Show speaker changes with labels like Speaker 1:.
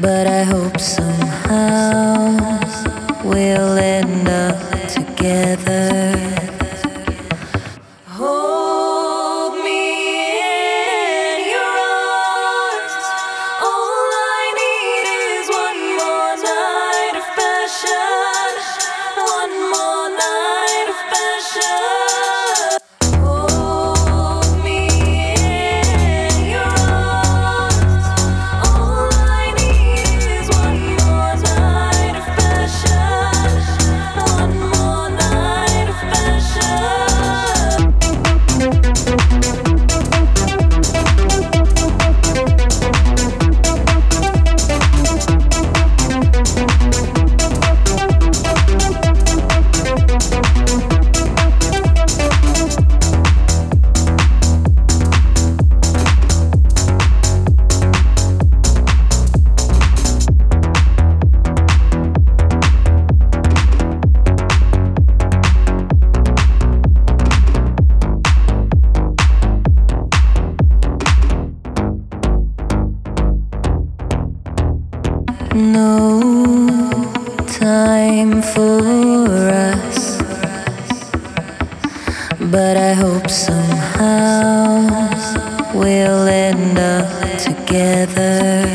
Speaker 1: But I hope somehow we'll end up together. No time for us, but I hope somehow we'll end up together.